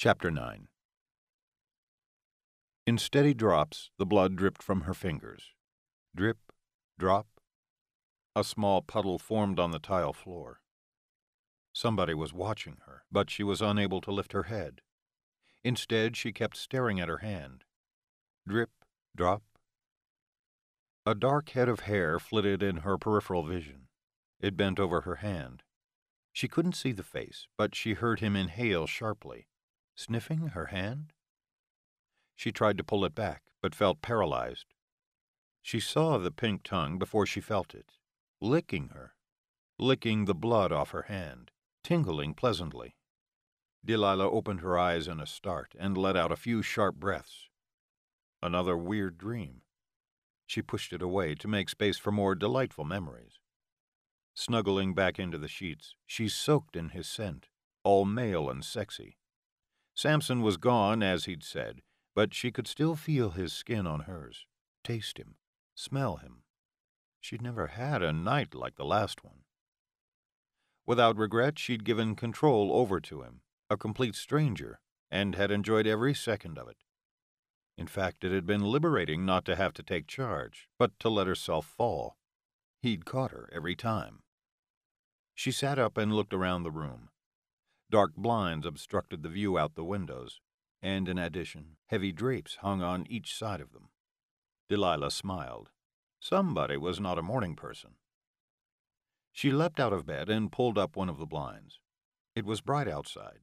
Chapter 9 In steady drops, the blood dripped from her fingers. Drip, drop. A small puddle formed on the tile floor. Somebody was watching her, but she was unable to lift her head. Instead, she kept staring at her hand. Drip, drop. A dark head of hair flitted in her peripheral vision. It bent over her hand. She couldn't see the face, but she heard him inhale sharply. Sniffing her hand? She tried to pull it back, but felt paralyzed. She saw the pink tongue before she felt it, licking her, licking the blood off her hand, tingling pleasantly. Delilah opened her eyes in a start and let out a few sharp breaths. Another weird dream. She pushed it away to make space for more delightful memories. Snuggling back into the sheets, she soaked in his scent, all male and sexy. Samson was gone, as he'd said, but she could still feel his skin on hers, taste him, smell him. She'd never had a night like the last one. Without regret, she'd given control over to him, a complete stranger, and had enjoyed every second of it. In fact, it had been liberating not to have to take charge, but to let herself fall. He'd caught her every time. She sat up and looked around the room. Dark blinds obstructed the view out the windows, and in addition, heavy drapes hung on each side of them. Delilah smiled. Somebody was not a morning person. She leapt out of bed and pulled up one of the blinds. It was bright outside.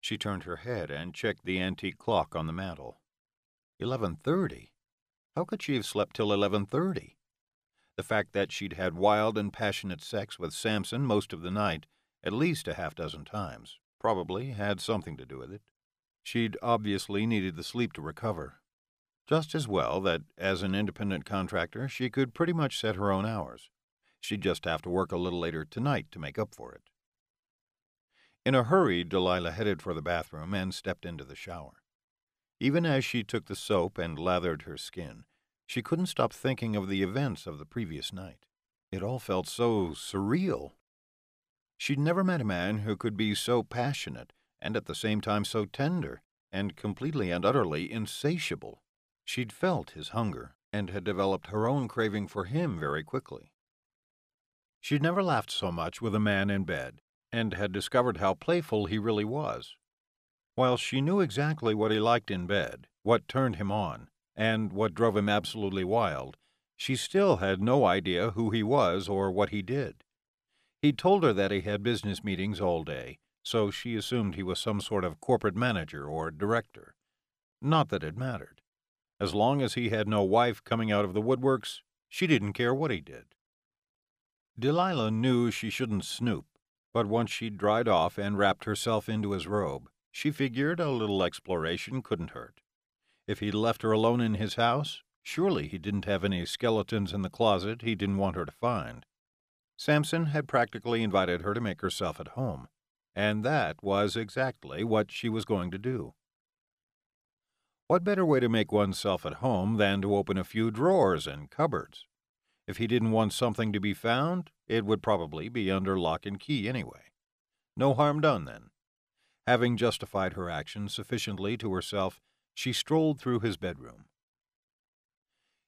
She turned her head and checked the antique clock on the mantel. Eleven thirty. How could she have slept till eleven thirty? The fact that she'd had wild and passionate sex with Samson most of the night, at least a half dozen times, probably had something to do with it. She'd obviously needed the sleep to recover. Just as well that, as an independent contractor, she could pretty much set her own hours. She'd just have to work a little later tonight to make up for it. In a hurry, Delilah headed for the bathroom and stepped into the shower. Even as she took the soap and lathered her skin, she couldn't stop thinking of the events of the previous night. It all felt so surreal. She'd never met a man who could be so passionate and at the same time so tender and completely and utterly insatiable. She'd felt his hunger and had developed her own craving for him very quickly. She'd never laughed so much with a man in bed and had discovered how playful he really was. While she knew exactly what he liked in bed, what turned him on, and what drove him absolutely wild, she still had no idea who he was or what he did. He'd told her that he had business meetings all day, so she assumed he was some sort of corporate manager or director. Not that it mattered. As long as he had no wife coming out of the woodworks, she didn't care what he did. Delilah knew she shouldn't snoop, but once she'd dried off and wrapped herself into his robe, she figured a little exploration couldn't hurt. If he'd left her alone in his house, surely he didn't have any skeletons in the closet he didn't want her to find. Samson had practically invited her to make herself at home, and that was exactly what she was going to do. What better way to make oneself at home than to open a few drawers and cupboards? If he didn't want something to be found, it would probably be under lock and key anyway. No harm done, then. Having justified her action sufficiently to herself, she strolled through his bedroom.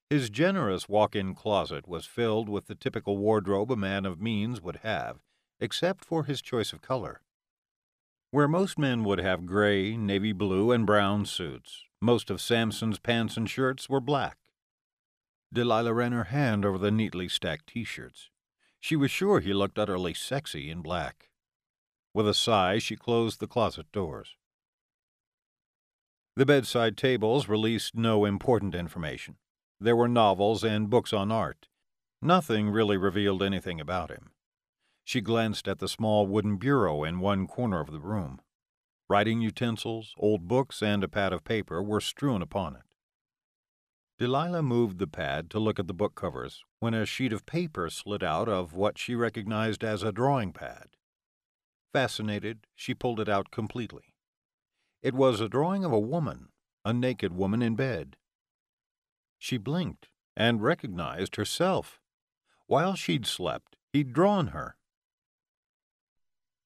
His generous walk in closet was filled with the typical wardrobe a man of means would have, except for his choice of color. Where most men would have gray, navy blue, and brown suits, most of Samson's pants and shirts were black. Delilah ran her hand over the neatly stacked t shirts. She was sure he looked utterly sexy in black. With a sigh, she closed the closet doors. The bedside tables released no important information. There were novels and books on art. Nothing really revealed anything about him. She glanced at the small wooden bureau in one corner of the room. Writing utensils, old books, and a pad of paper were strewn upon it. Delilah moved the pad to look at the book covers when a sheet of paper slid out of what she recognized as a drawing pad. Fascinated, she pulled it out completely. It was a drawing of a woman, a naked woman in bed. She blinked and recognized herself. While she'd slept, he'd drawn her.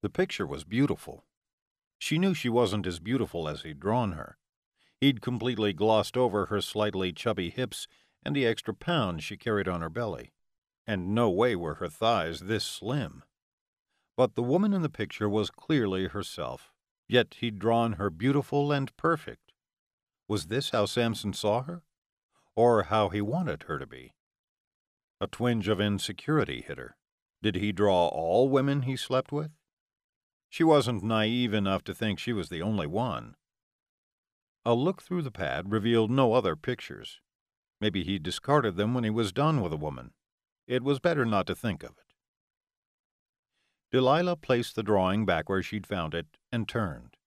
The picture was beautiful. She knew she wasn't as beautiful as he'd drawn her. He'd completely glossed over her slightly chubby hips and the extra pounds she carried on her belly. And no way were her thighs this slim. But the woman in the picture was clearly herself, yet he'd drawn her beautiful and perfect. Was this how Samson saw her? Or how he wanted her to be? A twinge of insecurity hit her. Did he draw all women he slept with? She wasn't naive enough to think she was the only one. A look through the pad revealed no other pictures. Maybe he discarded them when he was done with a woman. It was better not to think of it. Delilah placed the drawing back where she'd found it and turned.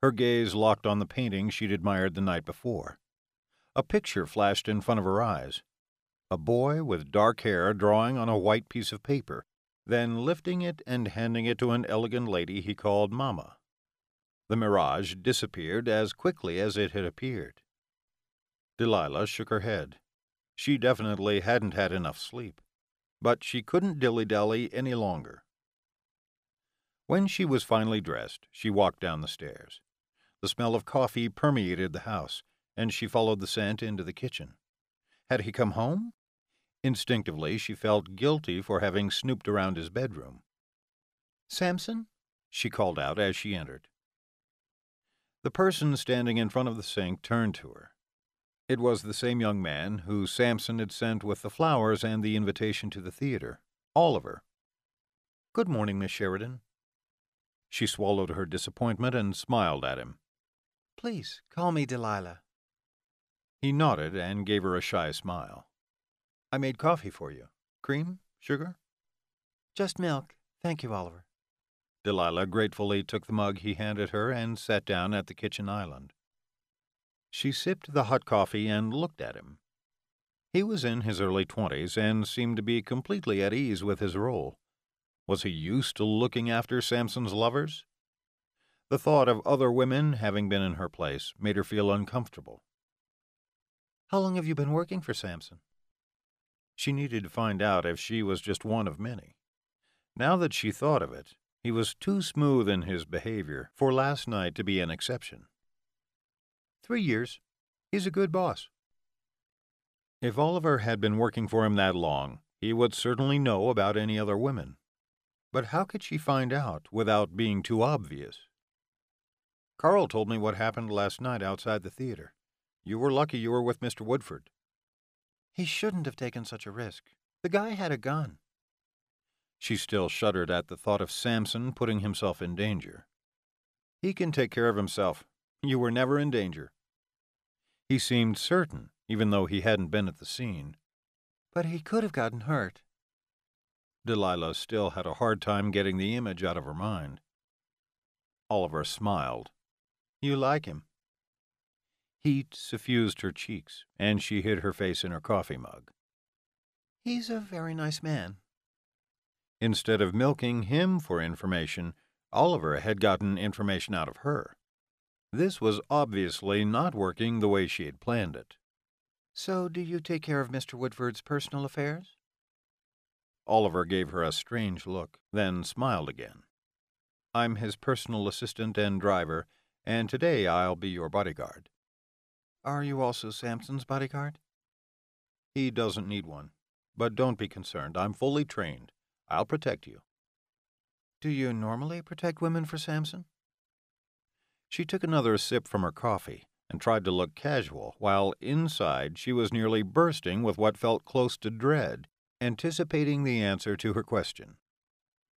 Her gaze locked on the painting she'd admired the night before. A picture flashed in front of her eyes. A boy with dark hair drawing on a white piece of paper then lifting it and handing it to an elegant lady he called Mamma. The mirage disappeared as quickly as it had appeared. Delilah shook her head. She definitely hadn't had enough sleep, but she couldn't dilly dally any longer. When she was finally dressed, she walked down the stairs. The smell of coffee permeated the house, and she followed the scent into the kitchen. Had he come home? Instinctively, she felt guilty for having snooped around his bedroom. Samson? she called out as she entered. The person standing in front of the sink turned to her. It was the same young man who Samson had sent with the flowers and the invitation to the theater, Oliver. Good morning, Miss Sheridan. She swallowed her disappointment and smiled at him. Please, call me Delilah. He nodded and gave her a shy smile. I made coffee for you. Cream? Sugar? Just milk. Thank you, Oliver. Delilah gratefully took the mug he handed her and sat down at the kitchen island. She sipped the hot coffee and looked at him. He was in his early twenties and seemed to be completely at ease with his role. Was he used to looking after Samson's lovers? The thought of other women having been in her place made her feel uncomfortable. How long have you been working for Samson? She needed to find out if she was just one of many. Now that she thought of it, he was too smooth in his behavior for last night to be an exception. Three years. He's a good boss. If Oliver had been working for him that long, he would certainly know about any other women. But how could she find out without being too obvious? Carl told me what happened last night outside the theater. You were lucky you were with Mr. Woodford. He shouldn't have taken such a risk. The guy had a gun. She still shuddered at the thought of Samson putting himself in danger. He can take care of himself. You were never in danger. He seemed certain, even though he hadn't been at the scene. But he could have gotten hurt. Delilah still had a hard time getting the image out of her mind. Oliver smiled. You like him. Heat suffused her cheeks, and she hid her face in her coffee mug. He's a very nice man. Instead of milking him for information, Oliver had gotten information out of her. This was obviously not working the way she had planned it. So, do you take care of Mr. Woodford's personal affairs? Oliver gave her a strange look, then smiled again. I'm his personal assistant and driver, and today I'll be your bodyguard. Are you also Samson's bodyguard? He doesn't need one. But don't be concerned. I'm fully trained. I'll protect you. Do you normally protect women for Samson? She took another sip from her coffee and tried to look casual, while inside she was nearly bursting with what felt close to dread, anticipating the answer to her question.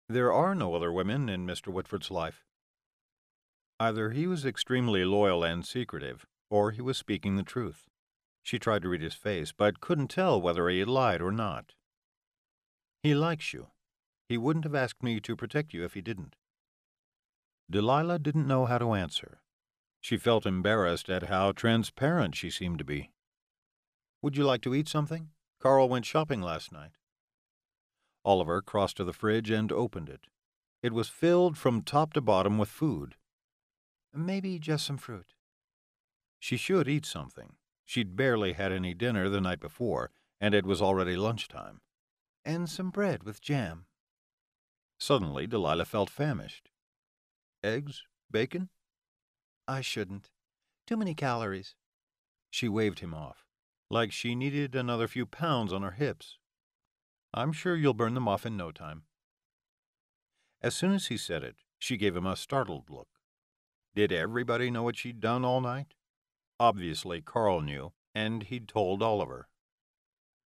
There are no other women in Mr. Woodford's life. Either he was extremely loyal and secretive, or he was speaking the truth. She tried to read his face, but couldn't tell whether he had lied or not. He likes you. He wouldn't have asked me to protect you if he didn't. Delilah didn't know how to answer. She felt embarrassed at how transparent she seemed to be. Would you like to eat something? Carl went shopping last night. Oliver crossed to the fridge and opened it. It was filled from top to bottom with food. Maybe just some fruit. She should eat something. She'd barely had any dinner the night before, and it was already lunchtime. And some bread with jam. Suddenly, Delilah felt famished. Eggs? Bacon? I shouldn't. Too many calories. She waved him off, like she needed another few pounds on her hips. I'm sure you'll burn them off in no time. As soon as he said it, she gave him a startled look. Did everybody know what she'd done all night? Obviously, Carl knew, and he'd told Oliver.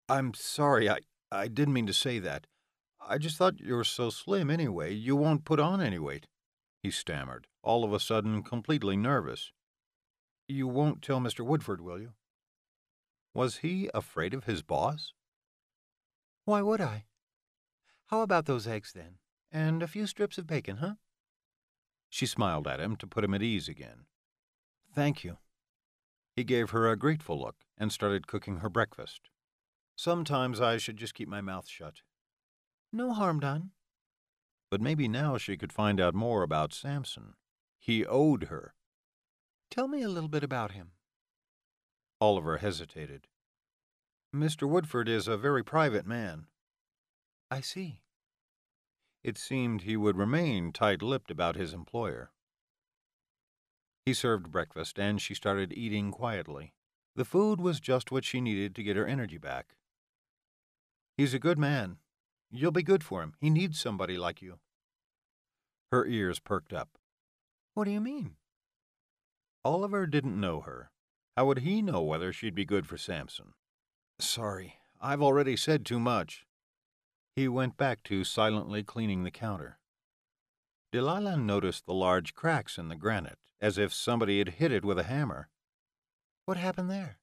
I'm sorry, I, I didn't mean to say that. I just thought you were so slim anyway, you won't put on any weight, he stammered, all of a sudden completely nervous. You won't tell Mr. Woodford, will you? Was he afraid of his boss? Why would I? How about those eggs, then? And a few strips of bacon, huh? She smiled at him to put him at ease again. Thank you. He gave her a grateful look and started cooking her breakfast. Sometimes I should just keep my mouth shut. No harm done. But maybe now she could find out more about Samson. He owed her. Tell me a little bit about him. Oliver hesitated. Mr. Woodford is a very private man. I see. It seemed he would remain tight lipped about his employer. He served breakfast, and she started eating quietly. The food was just what she needed to get her energy back. He's a good man. You'll be good for him. He needs somebody like you. Her ears perked up. What do you mean? Oliver didn't know her. How would he know whether she'd be good for Samson? Sorry, I've already said too much. He went back to silently cleaning the counter. Delilah noticed the large cracks in the granite, as if somebody had hit it with a hammer. What happened there?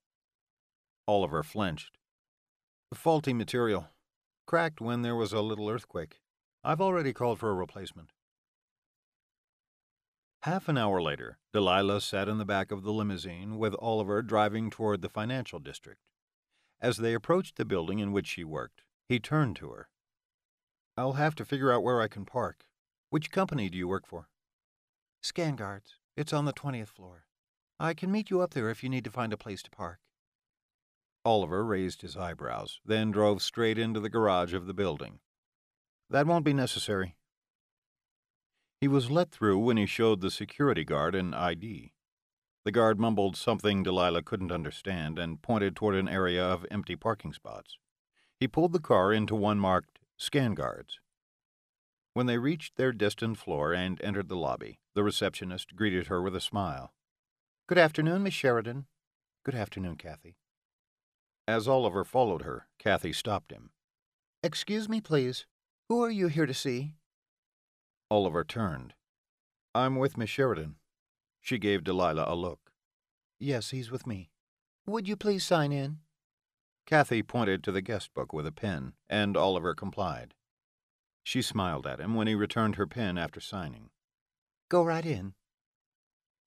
Oliver flinched. Faulty material. Cracked when there was a little earthquake. I've already called for a replacement. Half an hour later, Delilah sat in the back of the limousine with Oliver driving toward the financial district. As they approached the building in which she worked, he turned to her. I'll have to figure out where I can park. Which company do you work for? Scanguards. It's on the 20th floor. I can meet you up there if you need to find a place to park. Oliver raised his eyebrows, then drove straight into the garage of the building. That won't be necessary. He was let through when he showed the security guard an ID. The guard mumbled something Delilah couldn't understand and pointed toward an area of empty parking spots. He pulled the car into one marked Scanguards. When they reached their destined floor and entered the lobby, the receptionist greeted her with a smile. Good afternoon, Miss Sheridan. Good afternoon, Kathy. As Oliver followed her, Kathy stopped him. Excuse me, please. Who are you here to see? Oliver turned. I'm with Miss Sheridan. She gave Delilah a look. Yes, he's with me. Would you please sign in? Kathy pointed to the guest book with a pen, and Oliver complied. She smiled at him when he returned her pen after signing. Go right in.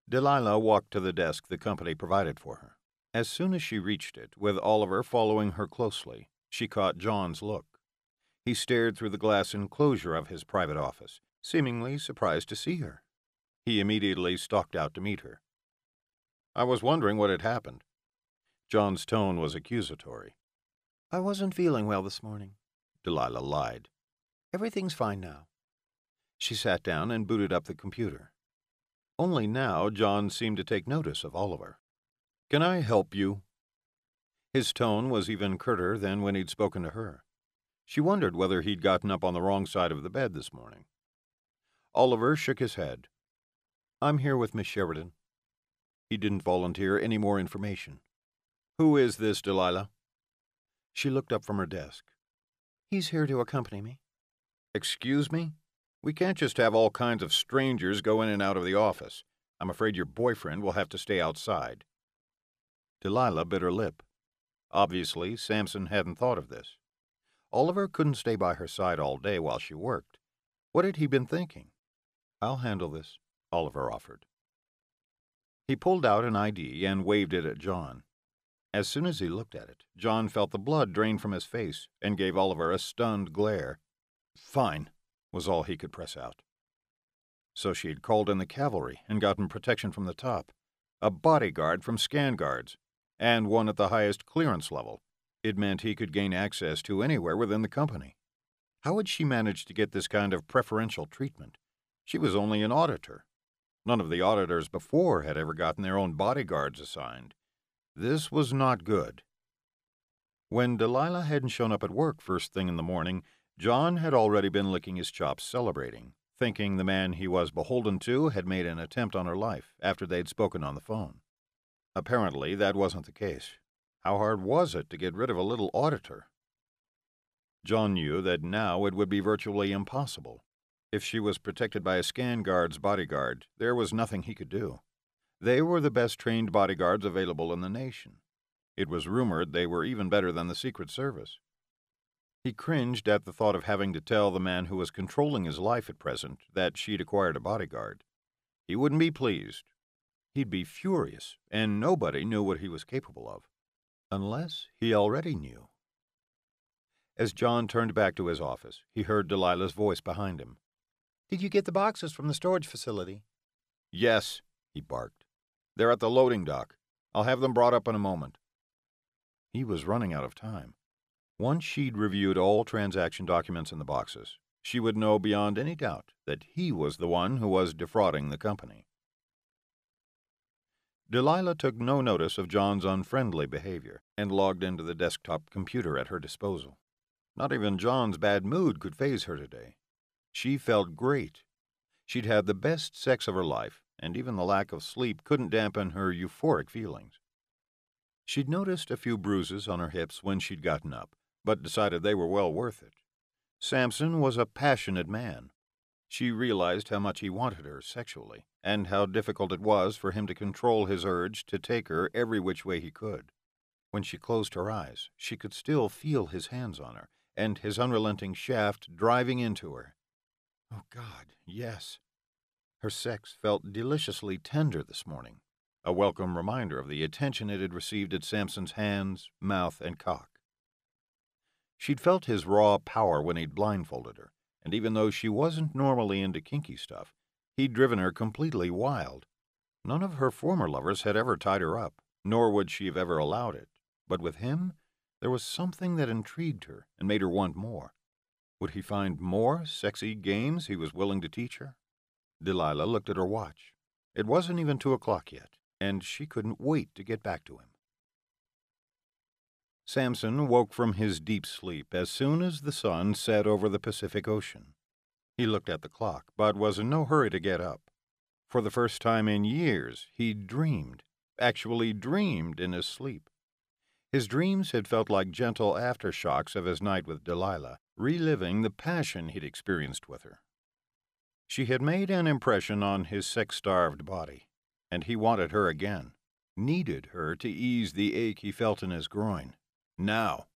Delilah walked to the desk the company provided for her. As soon as she reached it, with Oliver following her closely, she caught John's look. He stared through the glass enclosure of his private office, seemingly surprised to see her. He immediately stalked out to meet her. I was wondering what had happened. John's tone was accusatory. I wasn't feeling well this morning. Delilah lied. Everything's fine now. She sat down and booted up the computer. Only now John seemed to take notice of Oliver. Can I help you? His tone was even curter than when he'd spoken to her. She wondered whether he'd gotten up on the wrong side of the bed this morning. Oliver shook his head. I'm here with Miss Sheridan. He didn't volunteer any more information. Who is this, Delilah? She looked up from her desk. He's here to accompany me. Excuse me? We can't just have all kinds of strangers go in and out of the office. I'm afraid your boyfriend will have to stay outside. Delilah bit her lip. Obviously, Samson hadn't thought of this. Oliver couldn't stay by her side all day while she worked. What had he been thinking? I'll handle this, Oliver offered. He pulled out an ID and waved it at John. As soon as he looked at it, John felt the blood drain from his face and gave Oliver a stunned glare. Fine, was all he could press out. So she had called in the cavalry and gotten protection from the top, a bodyguard from Scanguards, and one at the highest clearance level. It meant he could gain access to anywhere within the company. How had she managed to get this kind of preferential treatment? She was only an auditor. None of the auditors before had ever gotten their own bodyguards assigned. This was not good. When Delilah hadn't shown up at work first thing in the morning, John had already been licking his chops celebrating, thinking the man he was beholden to had made an attempt on her life after they'd spoken on the phone. Apparently, that wasn't the case. How hard was it to get rid of a little auditor? John knew that now it would be virtually impossible. If she was protected by a Scanguards bodyguard, there was nothing he could do. They were the best trained bodyguards available in the nation. It was rumored they were even better than the Secret Service. He cringed at the thought of having to tell the man who was controlling his life at present that she'd acquired a bodyguard. He wouldn't be pleased. He'd be furious, and nobody knew what he was capable of. Unless he already knew. As John turned back to his office, he heard Delilah's voice behind him. Did you get the boxes from the storage facility? Yes, he barked. They're at the loading dock. I'll have them brought up in a moment. He was running out of time. Once she'd reviewed all transaction documents in the boxes, she would know beyond any doubt that he was the one who was defrauding the company. Delilah took no notice of John's unfriendly behavior and logged into the desktop computer at her disposal. Not even John's bad mood could phase her today. She felt great. She'd had the best sex of her life, and even the lack of sleep couldn't dampen her euphoric feelings. She'd noticed a few bruises on her hips when she'd gotten up, but decided they were well worth it. Samson was a passionate man. She realized how much he wanted her sexually, and how difficult it was for him to control his urge to take her every which way he could. When she closed her eyes, she could still feel his hands on her, and his unrelenting shaft driving into her. Oh, God, yes. Her sex felt deliciously tender this morning, a welcome reminder of the attention it had received at Samson's hands, mouth, and cock. She'd felt his raw power when he'd blindfolded her, and even though she wasn't normally into kinky stuff, he'd driven her completely wild. None of her former lovers had ever tied her up, nor would she have ever allowed it. But with him, there was something that intrigued her and made her want more. Would he find more sexy games he was willing to teach her? Delilah looked at her watch. It wasn't even two o'clock yet, and she couldn't wait to get back to him. Samson woke from his deep sleep as soon as the sun set over the Pacific Ocean. He looked at the clock, but was in no hurry to get up. For the first time in years, he dreamed, actually dreamed in his sleep. His dreams had felt like gentle aftershocks of his night with Delilah, reliving the passion he'd experienced with her. She had made an impression on his sex starved body, and he wanted her again, needed her to ease the ache he felt in his groin. Now.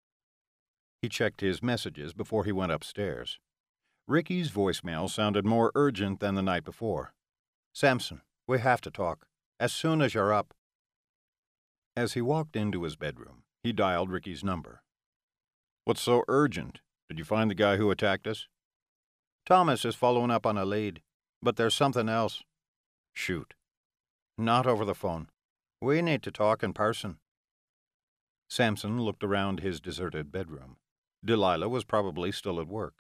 He checked his messages before he went upstairs. Ricky's voicemail sounded more urgent than the night before. Samson, we have to talk. As soon as you're up. As he walked into his bedroom, he dialed Ricky's number. What's so urgent? Did you find the guy who attacked us? Thomas is following up on a lead, but there's something else. Shoot. Not over the phone. We need to talk in person. Samson looked around his deserted bedroom. Delilah was probably still at work.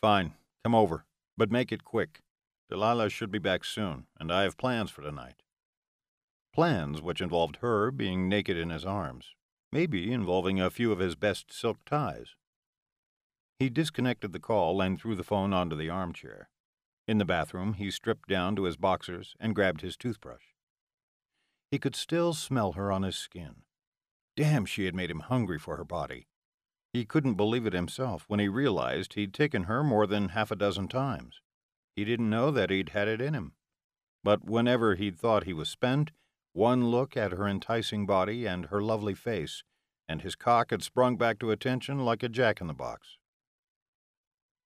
Fine, come over, but make it quick. Delilah should be back soon, and I have plans for tonight. Plans which involved her being naked in his arms, maybe involving a few of his best silk ties. He disconnected the call and threw the phone onto the armchair. In the bathroom, he stripped down to his boxers and grabbed his toothbrush. He could still smell her on his skin. Damn, she had made him hungry for her body. He couldn't believe it himself when he realized he'd taken her more than half a dozen times. He didn't know that he'd had it in him. But whenever he'd thought he was spent, one look at her enticing body and her lovely face, and his cock had sprung back to attention like a jack in the box.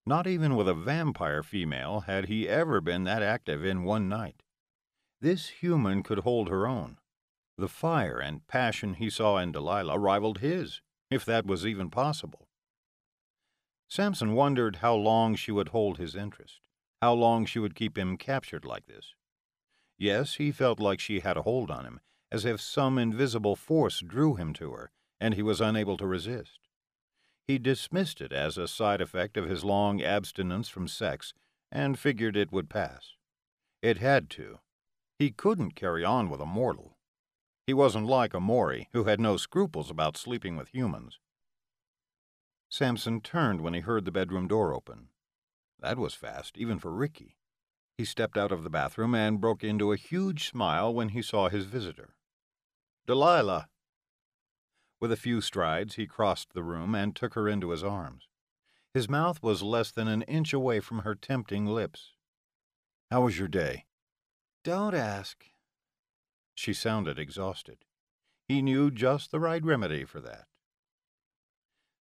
Not even with a vampire female had he ever been that active in one night. This human could hold her own, the fire and passion he saw in Delilah rivaled his, if that was even possible. Samson wondered how long she would hold his interest, how long she would keep him captured like this. Yes, he felt like she had a hold on him, as if some invisible force drew him to her, and he was unable to resist. He dismissed it as a side effect of his long abstinence from sex and figured it would pass. It had to. He couldn't carry on with a mortal. He wasn't like Amaury, who had no scruples about sleeping with humans. Samson turned when he heard the bedroom door open. That was fast, even for Ricky. He stepped out of the bathroom and broke into a huge smile when he saw his visitor. Delilah! With a few strides, he crossed the room and took her into his arms. His mouth was less than an inch away from her tempting lips. How was your day? Don't ask. She sounded exhausted. He knew just the right remedy for that.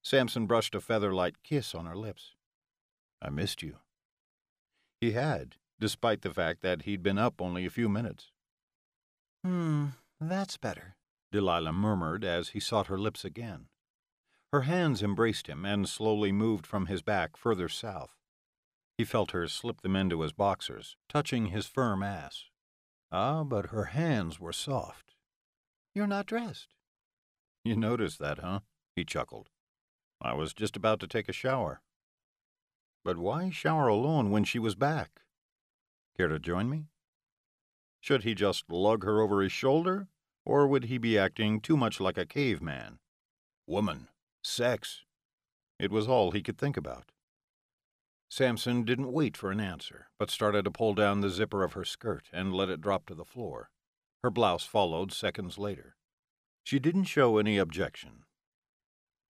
Samson brushed a feather light kiss on her lips. I missed you. He had, despite the fact that he'd been up only a few minutes. Hmm, that's better, Delilah murmured as he sought her lips again. Her hands embraced him and slowly moved from his back further south. He felt her slip them into his boxers, touching his firm ass. Ah, but her hands were soft. You're not dressed. You noticed that, huh? He chuckled. I was just about to take a shower. But why shower alone when she was back? Care to join me? Should he just lug her over his shoulder, or would he be acting too much like a caveman? Woman. Sex. It was all he could think about. Samson didn't wait for an answer, but started to pull down the zipper of her skirt and let it drop to the floor. Her blouse followed seconds later. She didn't show any objection.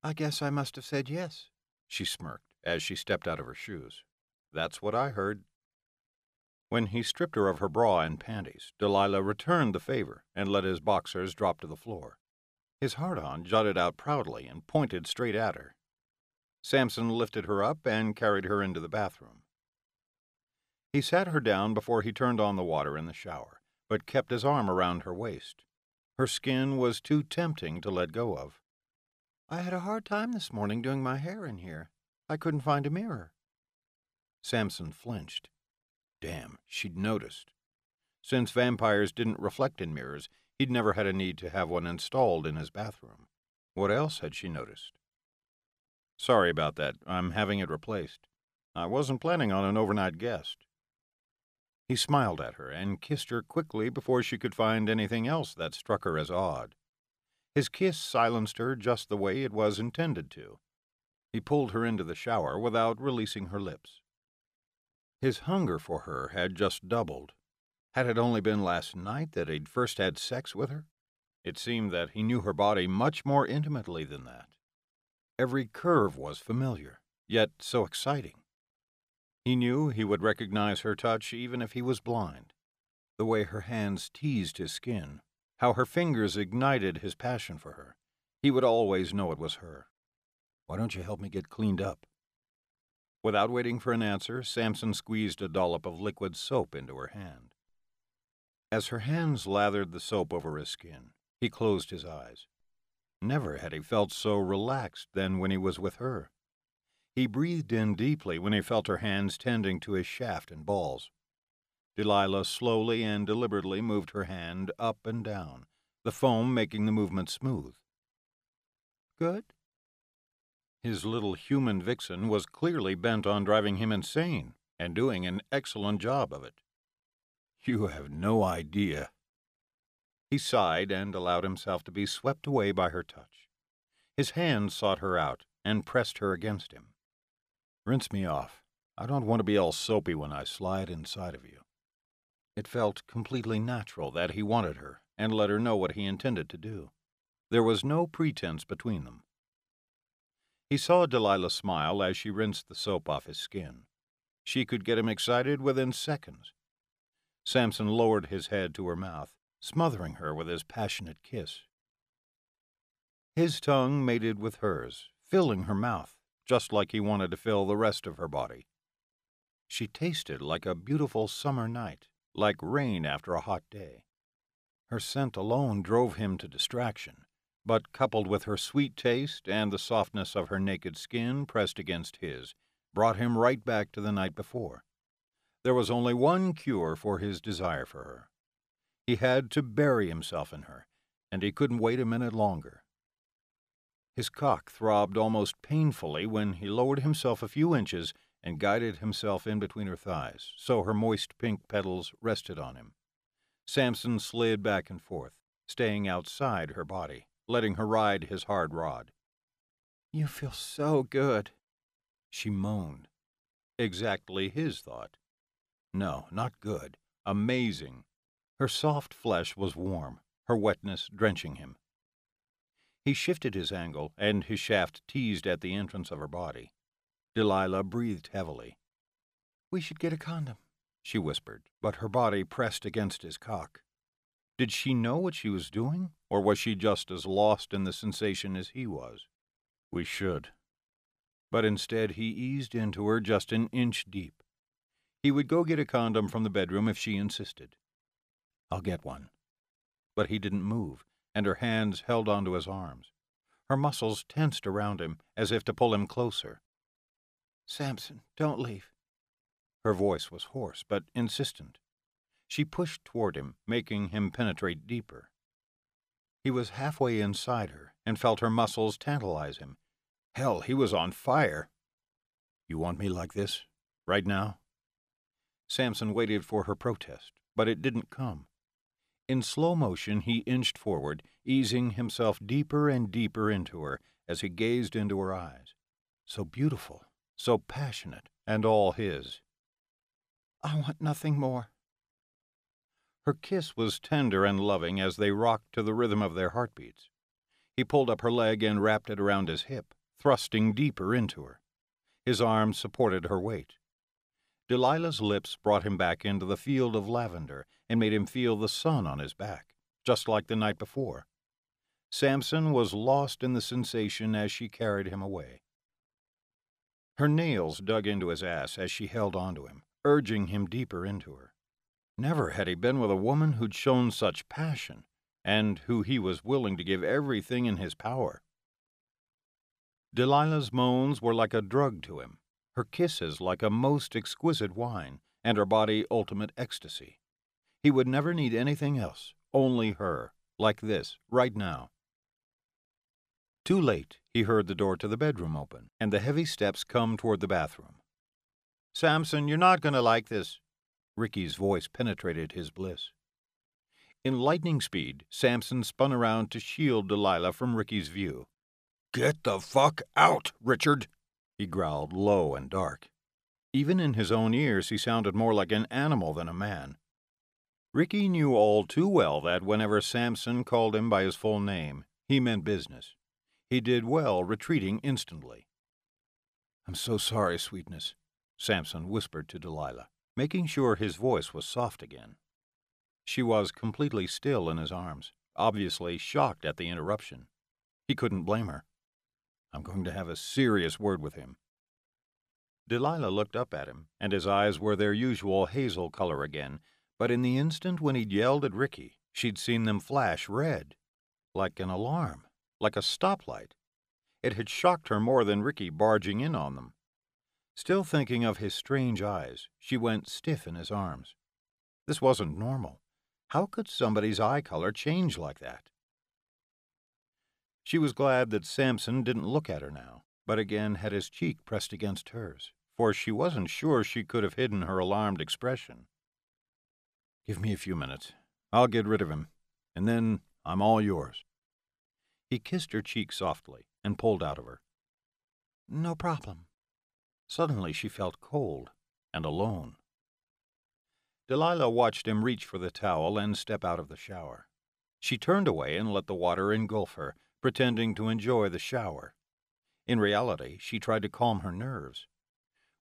I guess I must have said yes, she smirked as she stepped out of her shoes. That's what I heard. When he stripped her of her bra and panties, Delilah returned the favor and let his boxers drop to the floor. His hard on jutted out proudly and pointed straight at her. Samson lifted her up and carried her into the bathroom. He sat her down before he turned on the water in the shower, but kept his arm around her waist. Her skin was too tempting to let go of. I had a hard time this morning doing my hair in here. I couldn't find a mirror. Samson flinched. Damn, she'd noticed. Since vampires didn't reflect in mirrors, he'd never had a need to have one installed in his bathroom. What else had she noticed? Sorry about that. I'm having it replaced. I wasn't planning on an overnight guest. He smiled at her and kissed her quickly before she could find anything else that struck her as odd. His kiss silenced her just the way it was intended to. He pulled her into the shower without releasing her lips. His hunger for her had just doubled. Had it only been last night that he'd first had sex with her? It seemed that he knew her body much more intimately than that. Every curve was familiar, yet so exciting. He knew he would recognize her touch even if he was blind. The way her hands teased his skin, how her fingers ignited his passion for her. He would always know it was her. Why don't you help me get cleaned up? Without waiting for an answer, Samson squeezed a dollop of liquid soap into her hand. As her hands lathered the soap over his skin, he closed his eyes. Never had he felt so relaxed than when he was with her. He breathed in deeply when he felt her hands tending to his shaft and balls. Delilah slowly and deliberately moved her hand up and down, the foam making the movement smooth. Good? His little human vixen was clearly bent on driving him insane, and doing an excellent job of it. You have no idea, he sighed and allowed himself to be swept away by her touch. His hand sought her out and pressed her against him. Rinse me off. I don't want to be all soapy when I slide inside of you. It felt completely natural that he wanted her and let her know what he intended to do. There was no pretense between them. He saw Delilah smile as she rinsed the soap off his skin. She could get him excited within seconds. Samson lowered his head to her mouth smothering her with his passionate kiss. His tongue mated with hers, filling her mouth, just like he wanted to fill the rest of her body. She tasted like a beautiful summer night, like rain after a hot day. Her scent alone drove him to distraction, but coupled with her sweet taste and the softness of her naked skin pressed against his, brought him right back to the night before. There was only one cure for his desire for her he had to bury himself in her, and he couldn't wait a minute longer. His cock throbbed almost painfully when he lowered himself a few inches and guided himself in between her thighs so her moist pink petals rested on him. Samson slid back and forth, staying outside her body, letting her ride his hard rod. You feel so good, she moaned. Exactly his thought. No, not good. Amazing. Her soft flesh was warm, her wetness drenching him. He shifted his angle, and his shaft teased at the entrance of her body. Delilah breathed heavily. We should get a condom, she whispered, but her body pressed against his cock. Did she know what she was doing, or was she just as lost in the sensation as he was? We should. But instead, he eased into her just an inch deep. He would go get a condom from the bedroom if she insisted. I'll get one. But he didn't move, and her hands held onto his arms. Her muscles tensed around him as if to pull him closer. Samson, don't leave. Her voice was hoarse but insistent. She pushed toward him, making him penetrate deeper. He was halfway inside her and felt her muscles tantalize him. Hell, he was on fire. You want me like this? Right now? Samson waited for her protest, but it didn't come. In slow motion, he inched forward, easing himself deeper and deeper into her as he gazed into her eyes. So beautiful, so passionate, and all his. I want nothing more. Her kiss was tender and loving as they rocked to the rhythm of their heartbeats. He pulled up her leg and wrapped it around his hip, thrusting deeper into her. His arms supported her weight. Delilah's lips brought him back into the field of lavender and made him feel the sun on his back, just like the night before. Samson was lost in the sensation as she carried him away. Her nails dug into his ass as she held onto him, urging him deeper into her. Never had he been with a woman who'd shown such passion, and who he was willing to give everything in his power. Delilah's moans were like a drug to him, her kisses like a most exquisite wine, and her body ultimate ecstasy. He would never need anything else, only her, like this, right now. Too late, he heard the door to the bedroom open, and the heavy steps come toward the bathroom. Samson, you're not going to like this, Ricky's voice penetrated his bliss. In lightning speed, Samson spun around to shield Delilah from Ricky's view. Get the fuck out, Richard, he growled low and dark. Even in his own ears, he sounded more like an animal than a man. Ricky knew all too well that whenever Samson called him by his full name, he meant business. He did well retreating instantly. I'm so sorry, sweetness, Samson whispered to Delilah making sure his voice was soft again. She was completely still in his arms, obviously shocked at the interruption. He couldn't blame her. I'm going to have a serious word with him. Delilah looked up at him, and his eyes were their usual hazel color again, but in the instant when he'd yelled at Ricky, she'd seen them flash red, like an alarm, like a stoplight. It had shocked her more than Ricky barging in on them. Still thinking of his strange eyes, she went stiff in his arms. This wasn't normal. How could somebody's eye color change like that? She was glad that Samson didn't look at her now, but again had his cheek pressed against hers, for she wasn't sure she could have hidden her alarmed expression. Give me a few minutes. I'll get rid of him, and then I'm all yours. He kissed her cheek softly and pulled out of her. No problem. Suddenly she felt cold and alone. Delilah watched him reach for the towel and step out of the shower. She turned away and let the water engulf her, pretending to enjoy the shower. In reality, she tried to calm her nerves.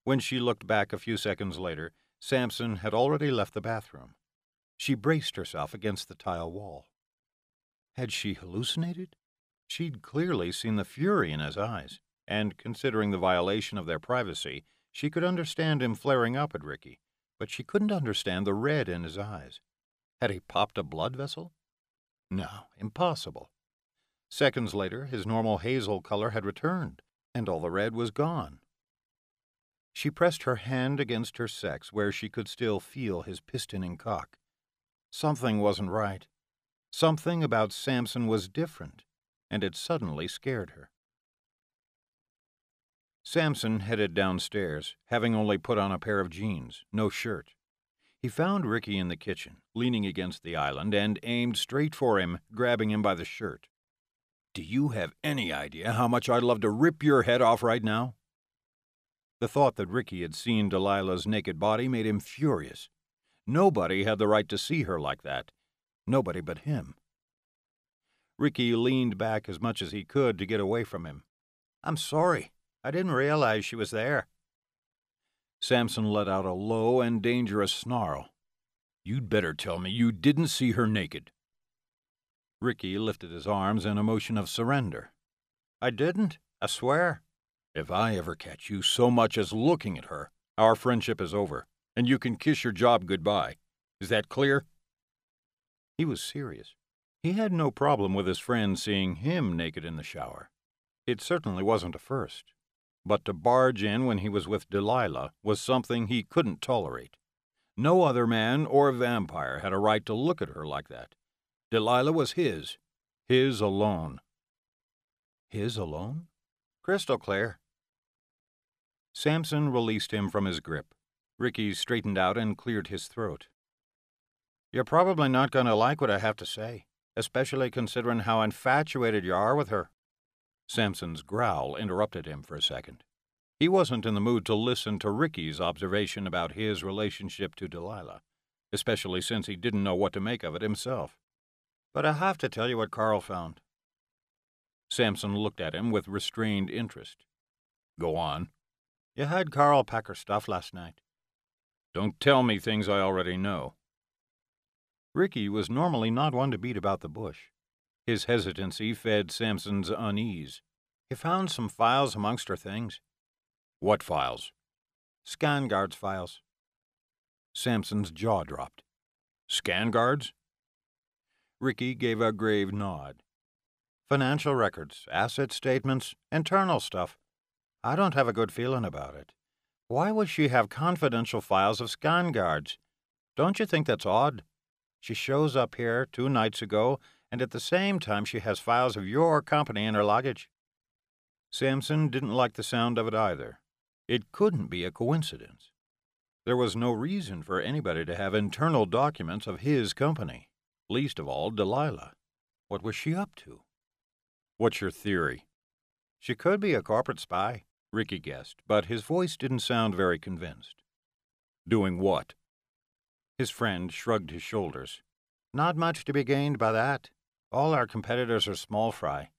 When she looked back a few seconds later, Samson had already left the bathroom. She braced herself against the tile wall. Had she hallucinated? She'd clearly seen the fury in his eyes and considering the violation of their privacy, she could understand him flaring up at Ricky, but she couldn't understand the red in his eyes. Had he popped a blood vessel? No, impossible. Seconds later, his normal hazel color had returned, and all the red was gone. She pressed her hand against her sex where she could still feel his pistoning cock. Something wasn't right. Something about Samson was different, and it suddenly scared her. Samson headed downstairs, having only put on a pair of jeans, no shirt. He found Ricky in the kitchen, leaning against the island, and aimed straight for him, grabbing him by the shirt. Do you have any idea how much I'd love to rip your head off right now? The thought that Ricky had seen Delilah's naked body made him furious. Nobody had the right to see her like that. Nobody but him. Ricky leaned back as much as he could to get away from him. I'm sorry. I didn't realize she was there. Samson let out a low and dangerous snarl. You'd better tell me you didn't see her naked. Ricky lifted his arms in a motion of surrender. I didn't, I swear. If I ever catch you so much as looking at her, our friendship is over, and you can kiss your job goodbye. Is that clear? He was serious. He had no problem with his friend seeing him naked in the shower. It certainly wasn't a first. But to barge in when he was with Delilah was something he couldn't tolerate. No other man or vampire had a right to look at her like that. Delilah was his, his alone. His alone? Crystal clear. Samson released him from his grip. Ricky straightened out and cleared his throat. You're probably not going to like what I have to say, especially considering how infatuated you are with her. Samson's growl interrupted him for a second. He wasn't in the mood to listen to Ricky's observation about his relationship to Delilah, especially since he didn't know what to make of it himself. But I have to tell you what Carl found. Samson looked at him with restrained interest. Go on. You had Carl pack her stuff last night. Don't tell me things I already know. Ricky was normally not one to beat about the bush. His hesitancy fed Samson's unease. He found some files amongst her things. What files? Scanguards files. Samson's jaw dropped. Scanguards? Ricky gave a grave nod. Financial records, asset statements, internal stuff. I don't have a good feeling about it. Why would she have confidential files of Scanguards? Don't you think that's odd? She shows up here two nights ago, and at the same time she has files of your company in her luggage. Samson didn't like the sound of it either. It couldn't be a coincidence. There was no reason for anybody to have internal documents of his company, least of all Delilah. What was she up to? What's your theory? She could be a corporate spy. Ricky guessed, but his voice didn't sound very convinced. Doing what? His friend shrugged his shoulders. Not much to be gained by that. All our competitors are small fry.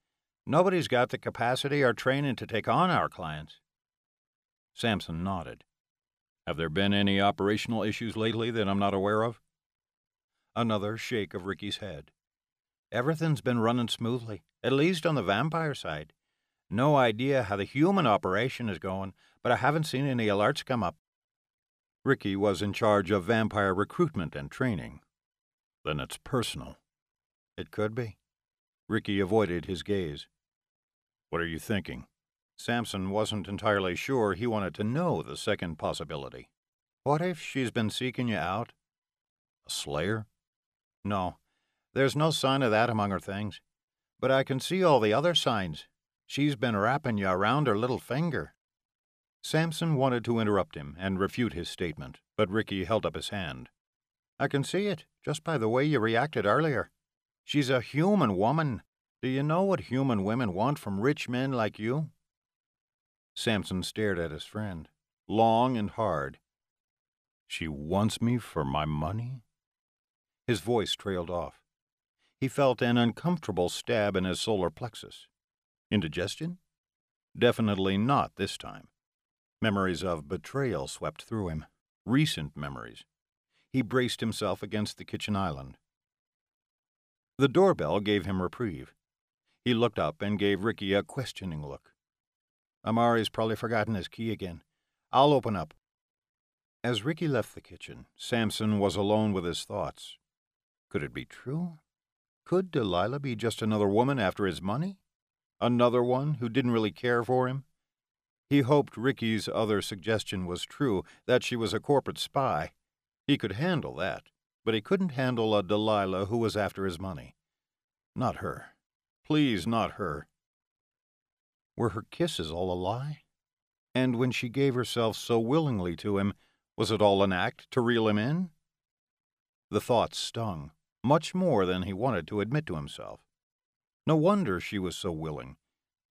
Nobody's got the capacity or training to take on our clients. Samson nodded. Have there been any operational issues lately that I'm not aware of? Another shake of Ricky's head. Everything's been running smoothly, at least on the vampire side. No idea how the human operation is going, but I haven't seen any alerts come up. Ricky was in charge of vampire recruitment and training. Then it's personal. It could be. Ricky avoided his gaze. What are you thinking? Samson wasn't entirely sure he wanted to know the second possibility. What if she's been seeking you out? A slayer? No, there's no sign of that among her things. But I can see all the other signs. She's been wrapping you around her little finger. Samson wanted to interrupt him and refute his statement, but Ricky held up his hand. I can see it, just by the way you reacted earlier. She's a human woman. Do you know what human women want from rich men like you? Samson stared at his friend, long and hard. She wants me for my money? His voice trailed off. He felt an uncomfortable stab in his solar plexus. Indigestion? Definitely not this time. Memories of betrayal swept through him. Recent memories. He braced himself against the kitchen island. The doorbell gave him reprieve. He looked up and gave Ricky a questioning look. Amaury's probably forgotten his key again. I'll open up. As Ricky left the kitchen, Samson was alone with his thoughts. Could it be true? Could Delilah be just another woman after his money? Another one who didn't really care for him? He hoped Ricky's other suggestion was true, that she was a corporate spy. He could handle that, but he couldn't handle a Delilah who was after his money. Not her. Please, not her. Were her kisses all a lie? And when she gave herself so willingly to him, was it all an act to reel him in? The thought stung, much more than he wanted to admit to himself. No wonder she was so willing.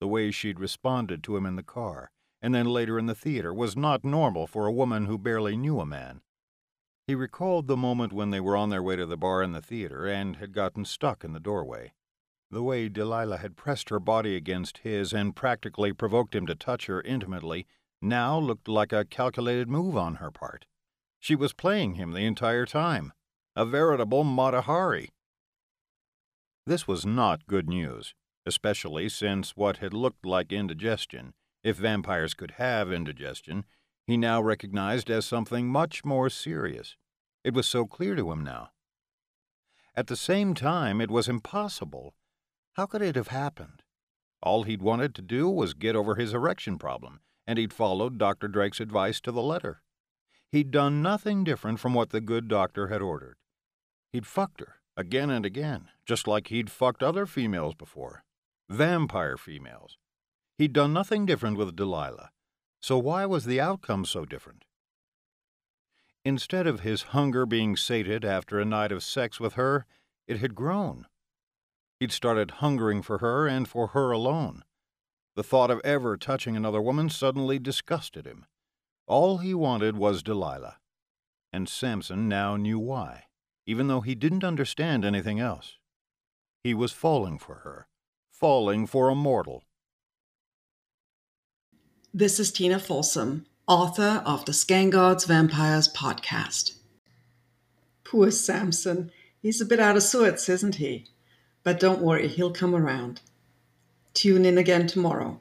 The way she'd responded to him in the car, and then later in the theater, was not normal for a woman who barely knew a man. He recalled the moment when they were on their way to the bar in the theater and had gotten stuck in the doorway. The way Delilah had pressed her body against his and practically provoked him to touch her intimately now looked like a calculated move on her part. She was playing him the entire time, a veritable Mata Hari. This was not good news, especially since what had looked like indigestion, if vampires could have indigestion, he now recognized as something much more serious. It was so clear to him now. At the same time, it was impossible how could it have happened? All he'd wanted to do was get over his erection problem, and he'd followed Dr. Drake's advice to the letter. He'd done nothing different from what the good doctor had ordered. He'd fucked her again and again, just like he'd fucked other females before. Vampire females. He'd done nothing different with Delilah. So why was the outcome so different? Instead of his hunger being sated after a night of sex with her, it had grown. He'd started hungering for her and for her alone. The thought of ever touching another woman suddenly disgusted him. All he wanted was Delilah. And Samson now knew why, even though he didn't understand anything else. He was falling for her, falling for a mortal. This is Tina Folsom, author of the Scanguards Vampires podcast. Poor Samson. He's a bit out of sorts, isn't he? But don't worry, he'll come around. Tune in again tomorrow.